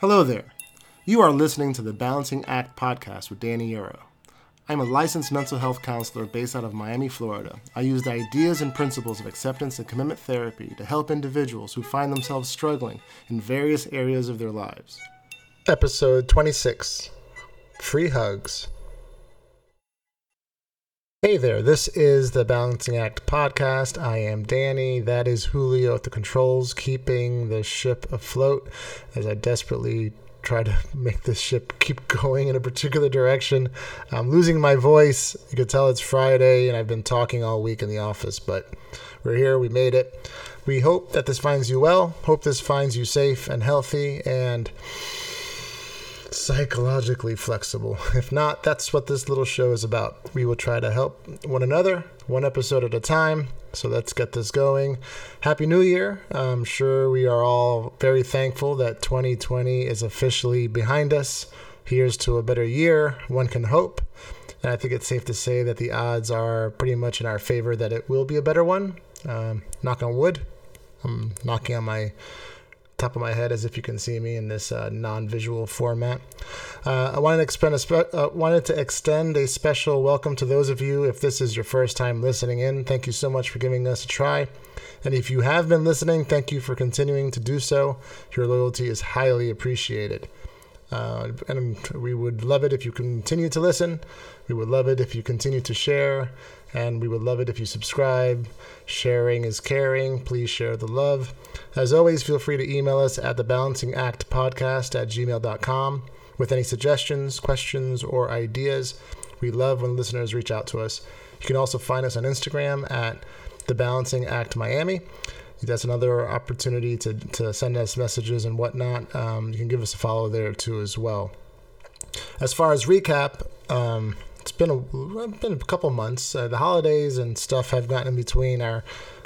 Hello there. You are listening to the Balancing Act podcast with Danny Yarrow. I'm a licensed mental health counselor based out of Miami, Florida. I use the ideas and principles of acceptance and commitment therapy to help individuals who find themselves struggling in various areas of their lives. Episode 26 Free Hugs. Hey there, this is the Balancing Act podcast. I am Danny. That is Julio at the controls, keeping the ship afloat as I desperately try to make this ship keep going in a particular direction. I'm losing my voice. You can tell it's Friday and I've been talking all week in the office, but we're here. We made it. We hope that this finds you well. Hope this finds you safe and healthy and psychologically flexible. If not, that's what this little show is about. We will try to help one another, one episode at a time. So let's get this going. Happy New Year. I'm sure we are all very thankful that 2020 is officially behind us. Here's to a better year, one can hope. And I think it's safe to say that the odds are pretty much in our favor that it will be a better one. Um, knock on wood. I'm knocking on my top of my head as if you can see me in this uh, non-visual format. Uh, I wanted to, extend a spe- uh, wanted to extend a special welcome to those of you. If this is your first time listening in, thank you so much for giving us a try. And if you have been listening, thank you for continuing to do so. Your loyalty is highly appreciated. Uh, and we would love it if you continue to listen. We would love it if you continue to share. And we would love it if you subscribe. Sharing is caring. Please share the love. As always, feel free to email us at the Balancing Act Podcast at gmail.com with any suggestions, questions, or ideas. We love when listeners reach out to us. You can also find us on Instagram at the Balancing Act Miami. That's another opportunity to, to send us messages and whatnot. Um, you can give us a follow there too as well. As far as recap, um, been a been a couple months. Uh, the holidays and stuff have gotten in between our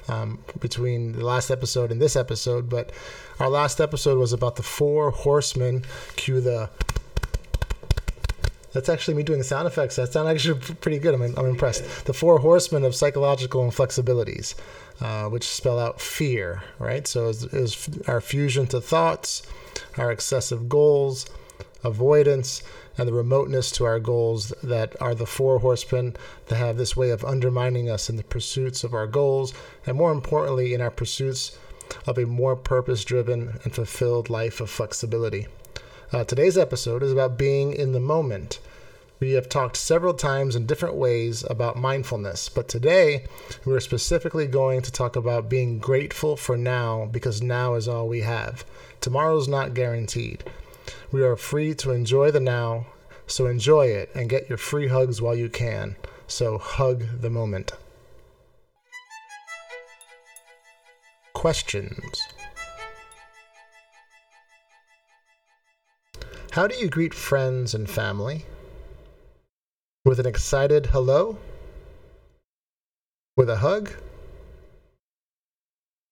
um, between the last episode and this episode, but our last episode was about the four horsemen. Cue the. That's actually me doing the sound effects. That sound actually pretty good. I'm, I'm impressed. The four horsemen of psychological inflexibilities, uh, which spell out fear, right? So it was our fusion to thoughts, our excessive goals, avoidance, and the remoteness to our goals that are the four horsemen that have this way of undermining us in the pursuits of our goals, and more importantly, in our pursuits of a more purpose driven and fulfilled life of flexibility. Uh, today's episode is about being in the moment. We have talked several times in different ways about mindfulness, but today we're specifically going to talk about being grateful for now because now is all we have. Tomorrow's not guaranteed. We are free to enjoy the now, so enjoy it and get your free hugs while you can. So hug the moment. Questions How do you greet friends and family? With an excited hello? With a hug?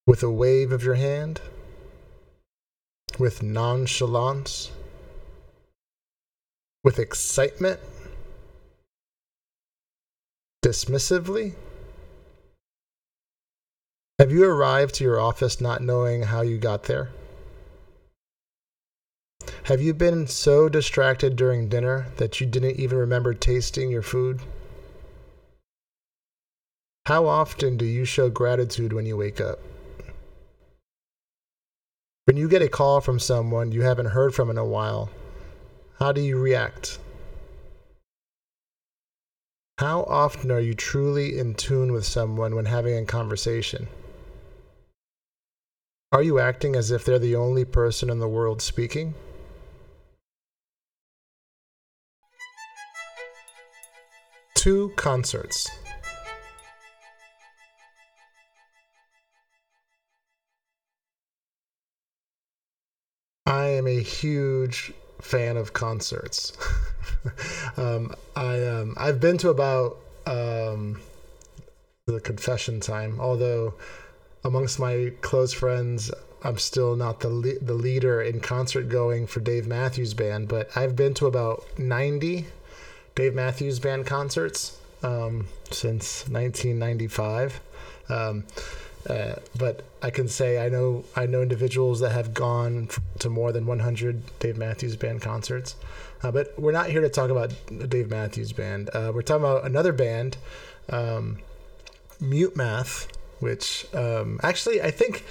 With a wave of your hand? With nonchalance? With excitement? Dismissively? Have you arrived to your office not knowing how you got there? Have you been so distracted during dinner that you didn't even remember tasting your food? How often do you show gratitude when you wake up? When you get a call from someone you haven't heard from in a while, how do you react? How often are you truly in tune with someone when having a conversation? Are you acting as if they're the only person in the world speaking? two concerts. I am a huge fan of concerts. um, I um, I've been to about um, the confession time, although amongst my close friends, I'm still not the le- the leader in concert going for Dave Matthews Band, but I've been to about 90 Dave Matthews Band concerts um, since 1995. Uh, but I can say I know I know individuals that have gone to more than 100 Dave Matthews Band concerts. Uh, but we're not here to talk about Dave Matthews Band. Uh, we're talking about another band, um, Mute Math, which um, actually I think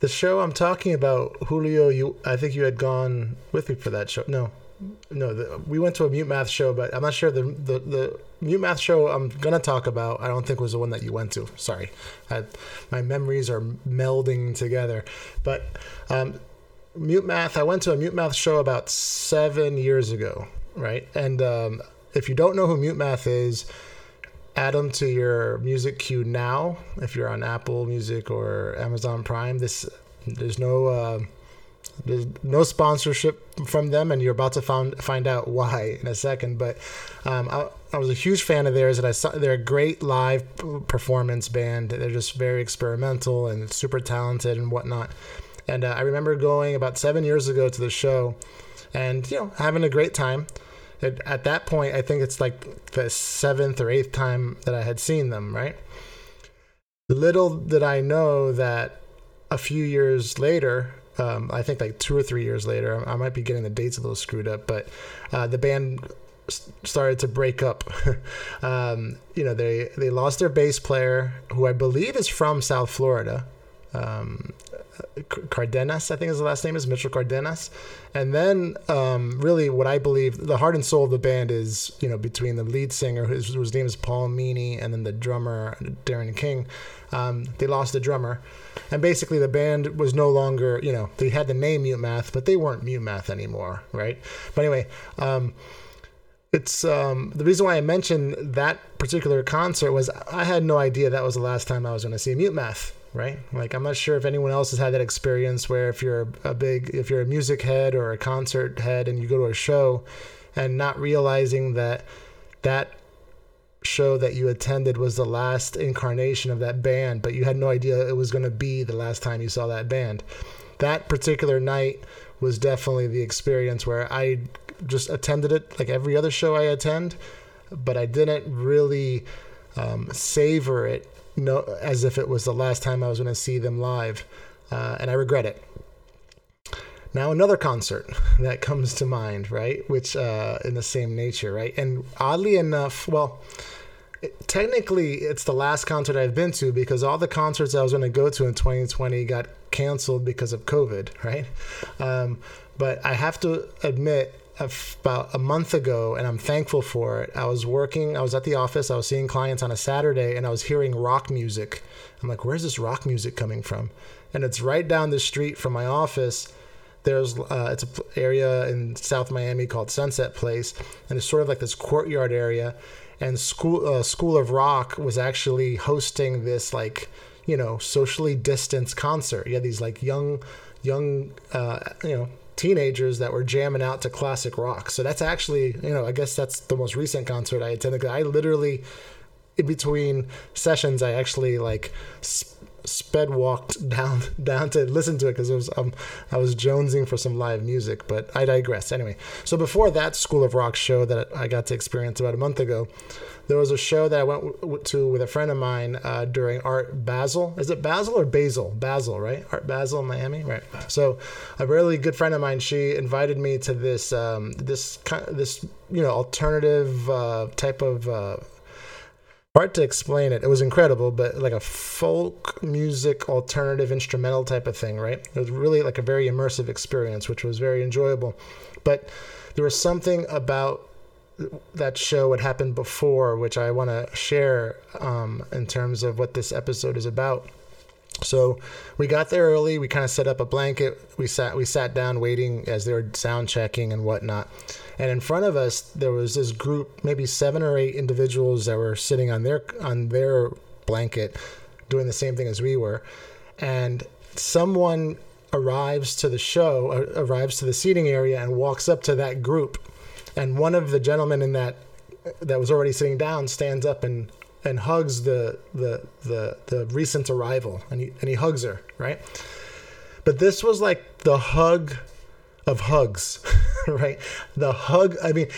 the show I'm talking about, Julio, you I think you had gone with me for that show. No, no, the, we went to a Mute Math show, but I'm not sure the the the Mute Math show I'm gonna talk about. I don't think was the one that you went to. Sorry, I, my memories are melding together. But um, Mute Math, I went to a Mute Math show about seven years ago, right? And um, if you don't know who Mute Math is, add them to your music queue now. If you're on Apple Music or Amazon Prime, this there's no. Uh, there's no sponsorship from them, and you're about to find find out why in a second. But um, I, I, was a huge fan of theirs, and I saw they're a great live performance band. They're just very experimental and super talented and whatnot. And uh, I remember going about seven years ago to the show, and you know having a great time. It, at that point, I think it's like the seventh or eighth time that I had seen them. Right. Little did I know that a few years later, um, I think like two or three years later. I might be getting the dates a little screwed up, but uh, the band started to break up. um, you know, they they lost their bass player, who I believe is from South Florida. Um, Cardenas, I think his last name is Mitchell Cardenas, and then um, really what I believe the heart and soul of the band is you know between the lead singer whose, whose name is Paul Meany and then the drummer Darren King. Um, they lost the drummer, and basically the band was no longer you know they had the name Mute Math, but they weren't Mute Math anymore, right? But anyway. Um, it's um, the reason why I mentioned that particular concert was I had no idea that was the last time I was going to see Mute Math right? Like I'm not sure if anyone else has had that experience where if you're a big if you're a music head or a concert head and you go to a show and not realizing that that show that you attended was the last incarnation of that band, but you had no idea it was going to be the last time you saw that band. That particular night was definitely the experience where I just attended it like every other show I attend, but I didn't really um, savor it no, as if it was the last time I was going to see them live, uh, and I regret it. Now another concert that comes to mind, right? Which uh, in the same nature, right? And oddly enough, well, it, technically it's the last concert I've been to because all the concerts I was going to go to in 2020 got canceled because of COVID, right? Um, but I have to admit, about a month ago, and I'm thankful for it. I was working, I was at the office, I was seeing clients on a Saturday, and I was hearing rock music. I'm like, where's this rock music coming from? And it's right down the street from my office. There's uh, it's an area in South Miami called Sunset Place, and it's sort of like this courtyard area. And school uh, School of Rock was actually hosting this like you know socially distanced concert. You had these like young young uh, you know teenagers that were jamming out to classic rock. So that's actually, you know, I guess that's the most recent concert I attended. I literally, in between sessions, I actually like sped walked down down to listen to it because it was um, I was jonesing for some live music. But I digress. Anyway, so before that School of Rock show that I got to experience about a month ago, there was a show that I went to with a friend of mine uh, during Art Basel. Is it Basel or Basil? Basel, right? Art Basel in Miami, right? So, a really good friend of mine, she invited me to this um, this this you know alternative uh, type of. Uh, hard to explain it. It was incredible, but like a folk music alternative instrumental type of thing, right? It was really like a very immersive experience, which was very enjoyable. But there was something about that show had happened before, which I want to share um, in terms of what this episode is about. So we got there early. We kind of set up a blanket. We sat we sat down waiting as they were sound checking and whatnot. And in front of us there was this group, maybe seven or eight individuals that were sitting on their on their blanket, doing the same thing as we were. And someone arrives to the show, uh, arrives to the seating area, and walks up to that group and one of the gentlemen in that that was already sitting down stands up and and hugs the the the the recent arrival. And he and he hugs her right? But this was like the hug of hugs right? The hug i mean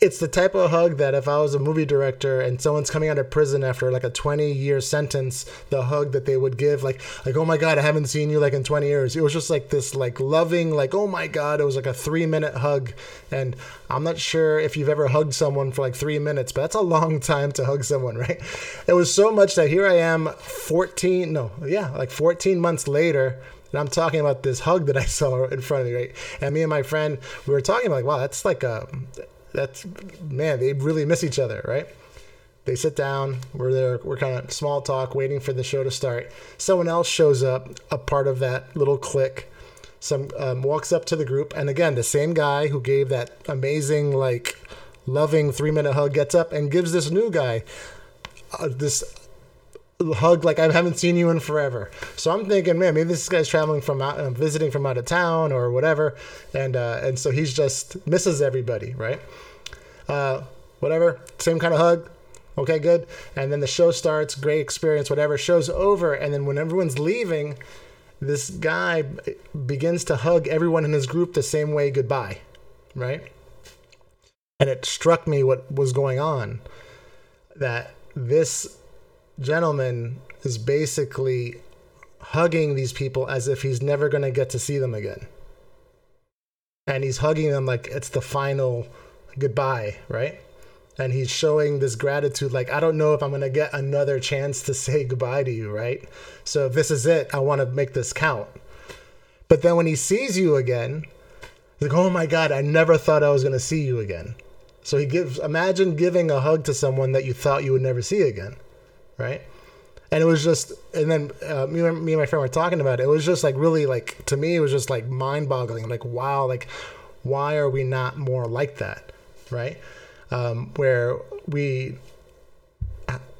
it's the type of hug that if I was a movie director and someone's coming out of prison after like a 20 year sentence, the hug that they would give, like, like, oh my God, I haven't seen you like in 20 years. It was just like this, like, loving, like, oh my God, it was like a three minute hug. And I'm not sure if you've ever hugged someone for like three minutes, but that's a long time to hug someone, right? It was so much that here I am 14, no, yeah, like 14 months later. And I'm talking about this hug that I saw in front of me, right? And me and my friend, we were talking about, like, wow, that's like a, that's man, they really miss each other, right? They sit down, we're there, we're kind of small talk, waiting for the show to start. Someone else shows up, a part of that little clique. Some um, walks up to the group, and again, the same guy who gave that amazing, like, loving three minute hug gets up and gives this new guy uh, this hug like I haven't seen you in forever. So I'm thinking, man, maybe this guy's traveling from out, uh, visiting from out of town or whatever, and uh, and so he's just misses everybody, right? Uh, whatever, same kind of hug. Okay, good. And then the show starts, great experience, whatever. Show's over, and then when everyone's leaving, this guy begins to hug everyone in his group the same way goodbye, right? And it struck me what was going on that this gentleman is basically hugging these people as if he's never going to get to see them again. And he's hugging them like it's the final goodbye, right? And he's showing this gratitude like, I don't know if I'm going to get another chance to say goodbye to you, right? So if this is it, I want to make this count. But then when he sees you again, he's like, oh my God, I never thought I was going to see you again. So he gives, imagine giving a hug to someone that you thought you would never see again right? And it was just, and then uh, me, me and my friend were talking about it. It was just like really like to me, it was just like mind boggling. Like wow, like why are we not more like that, right? Um, where we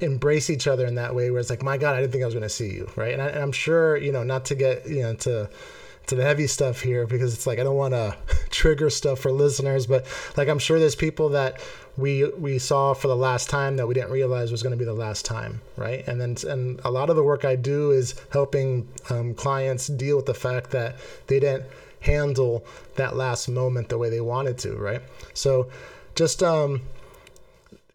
embrace each other in that way, where it's like, my God, I didn't think I was going to see you, right? And, I, and I'm sure, you know, not to get you know to to the heavy stuff here because it's like I don't want to trigger stuff for listeners, but like I'm sure there's people that we we saw for the last time that we didn't realize was going to be the last time, right? And then and a lot of the work I do is helping um, clients deal with the fact that they didn't handle that last moment the way they wanted to, right? So just um,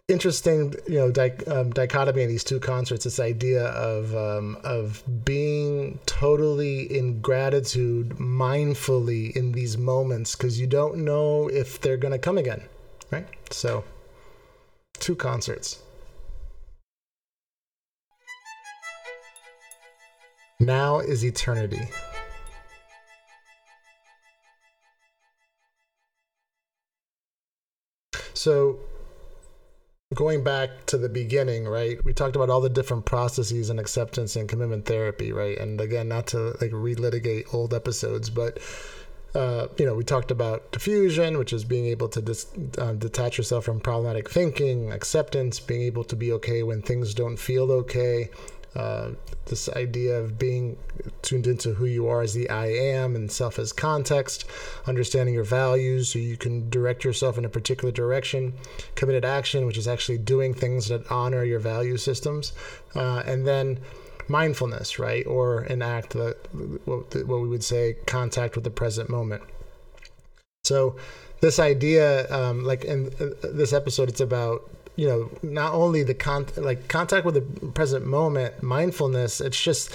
interesting, you know, di- um, dichotomy in these two concerts. This idea of um, of being totally in gratitude, mindfully in these moments, because you don't know if they're going to come again, right? So two concerts. Now is eternity. So, going back to the beginning, right? We talked about all the different processes and acceptance and commitment therapy, right? And again, not to like relitigate old episodes, but uh, you know, we talked about defusion, which is being able to dis- uh, detach yourself from problematic thinking, acceptance, being able to be okay when things don't feel okay. Uh, this idea of being tuned into who you are as the I am and self as context, understanding your values so you can direct yourself in a particular direction, committed action, which is actually doing things that honor your value systems, uh, and then mindfulness, right? Or an act that what, what we would say contact with the present moment. So this idea, um, like in uh, this episode, it's about you know not only the con like contact with the present moment, mindfulness. It's just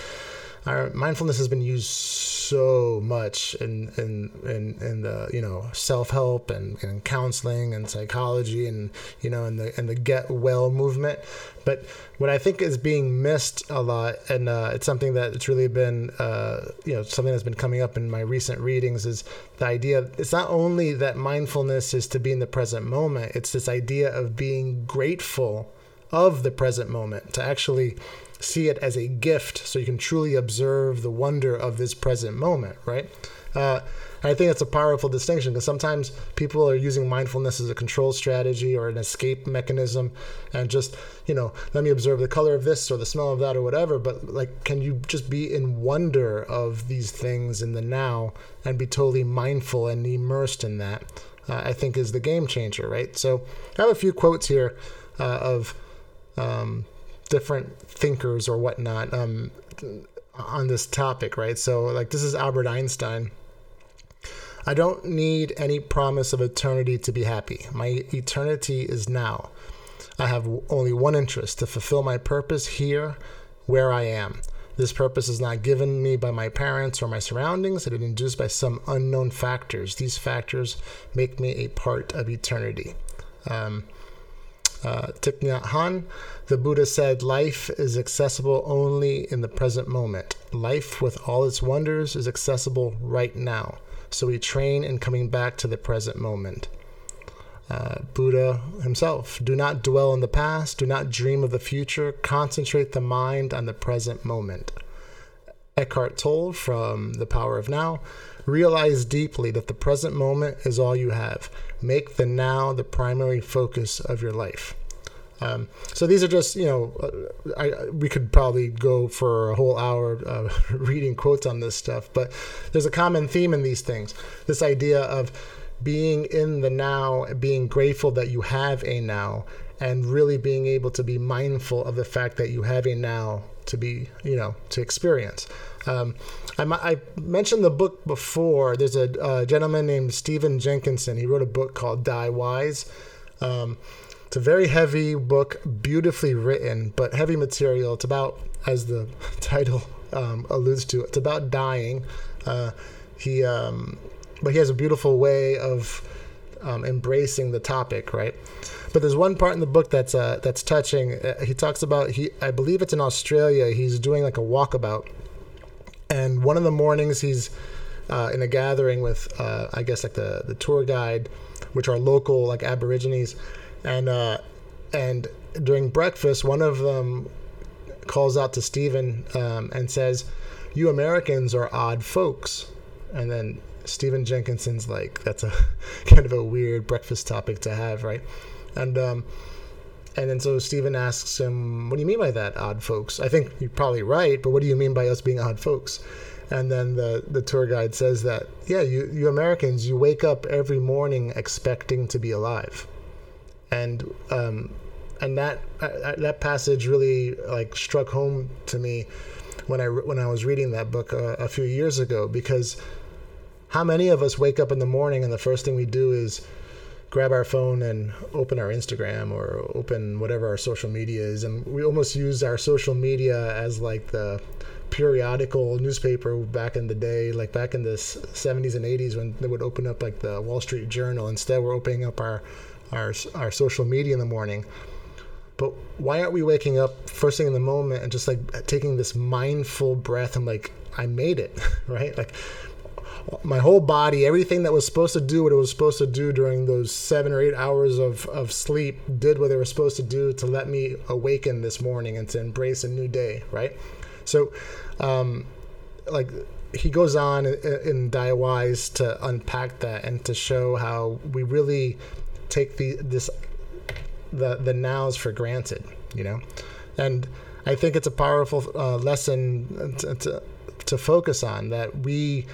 our mindfulness has been used so much in in in, in the you know self help and, and counseling and psychology and you know and the and the get well movement. But what I think is being missed a lot, and uh, it's something that it's really been uh, you know something that's been coming up in my recent readings is the idea. It's not only that mindfulness is to be in the present moment. It's this idea of being grateful of the present moment to actually see it as a gift so you can truly observe the wonder of this present moment, right? Uh, I think that's a powerful distinction because sometimes people are using mindfulness as a control strategy or an escape mechanism and just, you know, let me observe the color of this or the smell of that or whatever. But, like, can you just be in wonder of these things in the now and be totally mindful and immersed in that? Uh, I think is the game changer, right? So I have a few quotes here uh, of um, different thinkers or whatnot um, on this topic, right? So, like, this is Albert Einstein. I don't need any promise of eternity to be happy. My eternity is now. I have only one interest to fulfill my purpose here where I am. This purpose is not given me by my parents or my surroundings. It is induced by some unknown factors. These factors make me a part of eternity. Um, uh, Thich Nhat the Buddha said, Life is accessible only in the present moment. Life, with all its wonders, is accessible right now. So we train in coming back to the present moment. Uh, Buddha himself, do not dwell in the past, do not dream of the future, concentrate the mind on the present moment. Eckhart Tolle from The Power of Now, realize deeply that the present moment is all you have. Make the now the primary focus of your life. Um, so these are just, you know, uh, I, we could probably go for a whole hour uh, reading quotes on this stuff, but there's a common theme in these things. This idea of being in the now, being grateful that you have a now, and really being able to be mindful of the fact that you have a now to be, you know, to experience. Um, I, I, mentioned the book before. There's a, a, gentleman named Stephen Jenkinson. He wrote a book called Die Wise. Um, it's a very heavy book, beautifully written, but heavy material. It's about, as the title um, alludes to, it's about dying. Uh, he um, but he has a beautiful way of um, embracing the topic, right? But there's one part in the book that's uh, that's touching. Uh, he talks about he, I believe it's in Australia. He's doing like a walkabout, and one of the mornings he's uh, in a gathering with, uh, I guess like the the tour guide, which are local like Aborigines, and uh, and during breakfast, one of them calls out to Stephen um, and says, "You Americans are odd folks," and then Stephen Jenkinson's like that's a kind of a weird breakfast topic to have, right? And um, and then so Stephen asks him, "What do you mean by that, odd folks?" I think you're probably right, but what do you mean by us being odd folks? And then the the tour guide says that, yeah, you you Americans, you wake up every morning expecting to be alive, and um, and that uh, that passage really like struck home to me when I when I was reading that book uh, a few years ago because how many of us wake up in the morning and the first thing we do is grab our phone and open our Instagram or open whatever our social media is, and we almost use our social media as like the periodical newspaper back in the day, like back in the 70s and 80s when they would open up like the Wall Street Journal. Instead, we're opening up our our our social media in the morning. But why aren't we waking up first thing in the moment and just like taking this mindful breath and like I made it, right? Like my whole body, everything that was supposed to do what it was supposed to do during those seven or eight hours of, of sleep, did what they were supposed to do to let me awaken this morning and to embrace a new day, right? So, um, like, he goes on in, in Die Wise to unpack that and to show how we really take the this the the nows for granted, you know, and I think it's a powerful uh, lesson to, to, to focus on that we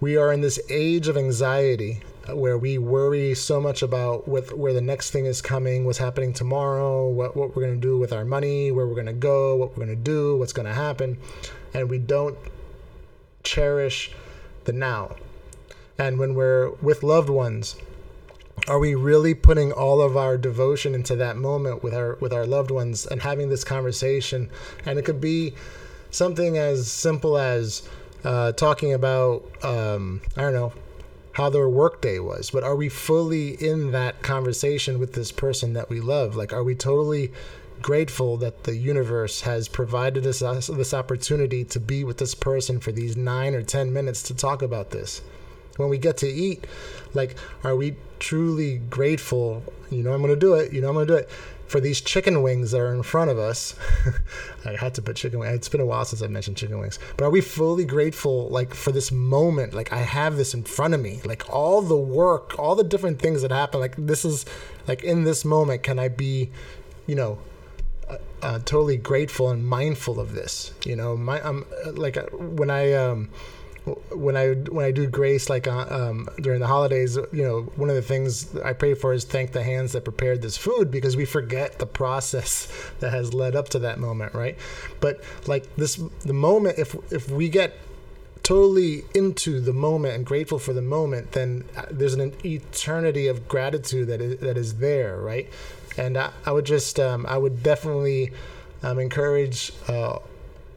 we are in this age of anxiety uh, where we worry so much about where the next thing is coming, what's happening tomorrow, what, what we're going to do with our money, where we're going to go, what we're going to do, what's going to happen. And we don't cherish the now. And when we're with loved ones, are we really putting all of our devotion into that moment with our with our loved ones and having this conversation? And it could be something as simple as uh, talking about um, I don't know how their workday was, but are we fully in that conversation with this person that we love? Like, are we totally grateful that the universe has provided us this opportunity to be with this person for these nine or ten minutes to talk about this? When we get to eat, like, are we truly grateful? You know, I'm going to do it. You know, I'm going to do it for these chicken wings that are in front of us. I had to put chicken wings. It's been a while since I've mentioned chicken wings. But are we fully grateful like for this moment? Like I have this in front of me. Like all the work, all the different things that happen. Like this is like in this moment can I be, you know, uh, uh, totally grateful and mindful of this. You know, my I'm like uh, when I um when I when I do grace like uh, um, during the holidays, you know, one of the things I pray for is thank the hands that prepared this food because we forget the process that has led up to that moment, right? But like this, the moment if if we get totally into the moment and grateful for the moment, then uh, there's an eternity of gratitude that is, that is there, right? And I, I would just, um, I would definitely um, encourage uh,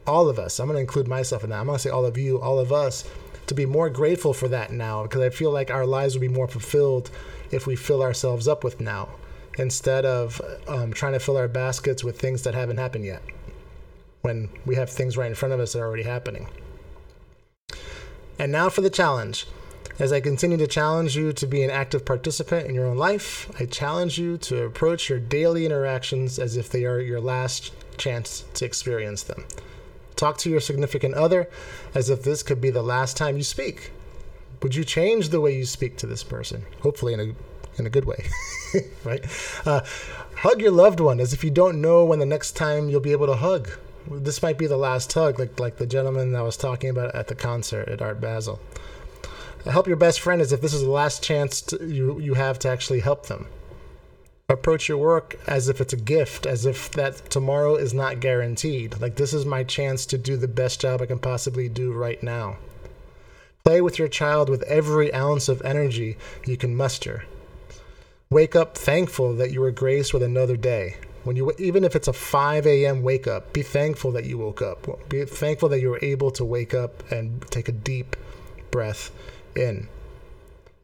all of us. I'm going to include myself in that. I'm going to say all of you, all of us, to be more grateful for that now because I feel like our lives will be more fulfilled if we fill ourselves up with now instead of um, trying to fill our baskets with things that haven't happened yet when we have things right in front of us that are already happening. And now for the challenge. As I continue to challenge you to be an active participant in your own life, I challenge you to approach your daily interactions as if they are your last chance to experience them. Talk to your significant other as if this could be the last time you speak. Would you change the way you speak to this person? Hopefully, in a in a good way, right? Uh, hug your loved one as if you don't know when the next time you'll be able to hug. This might be the last hug, like like the gentleman I was talking about at the concert at Art Basel. Help your best friend as if this is the last chance to, you you have to actually help them approach your work as if it's a gift, as if that tomorrow is not guaranteed. Like, this is my chance to do the best job I can possibly do right now. Play with your child with every ounce of energy you can muster. Wake up thankful that you were graced with another day. When you, even if it's a 5 a.m. wake up, be thankful that you woke up. Be thankful that you were able to wake up and take a deep breath in.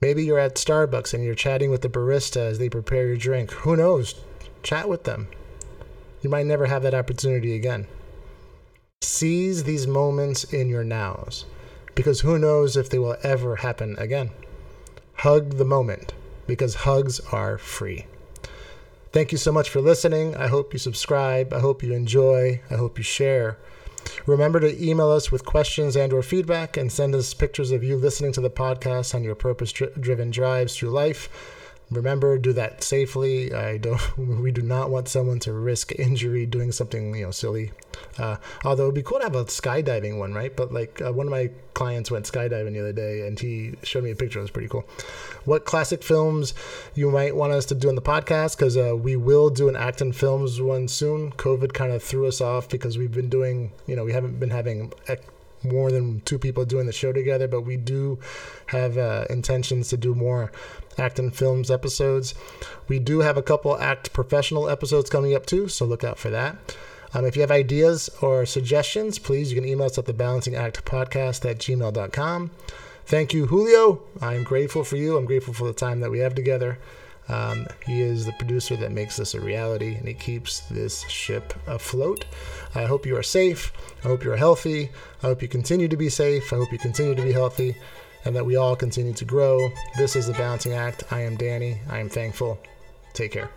Maybe you're at Starbucks and you're chatting with the barista as they prepare your drink. Who knows? Chat with them. You might never have that opportunity again. Seize these moments in your nows because who knows if they will ever happen again. Hug the moment because hugs are free. Thank you so much for listening. I hope you subscribe. I hope you enjoy. I hope you share. Remember to email us with questions and or feedback and send us pictures of you listening to the podcast on your purpose-driven drives through life. Remember, do that safely. I don't. We do not want someone to risk injury doing something you know silly. Uh, although it'd be cool to have a skydiving one, right? But like uh, one of my clients went skydiving the other day, and he showed me a picture. It was pretty cool. What classic films you might want us to do in the podcast? Because uh, we will do an Acton Films one soon. COVID kind of threw us off because we've been doing, you know, we haven't been having more than two people doing the show together, but we do have uh, intentions to do more Acton Films episodes. We do have a couple Act Professional episodes coming up too, so look out for that. Um, if you have ideas or suggestions, please, you can email us at the Balancing Act Podcast at gmail.com. Thank you, Julio. I'm grateful for you. I'm grateful for the time that we have together. Um, he is the producer that makes this a reality and he keeps this ship afloat. I hope you are safe. I hope you are healthy. I hope you continue to be safe. I hope you continue to be healthy and that we all continue to grow. This is the Balancing Act. I am Danny. I am thankful. Take care.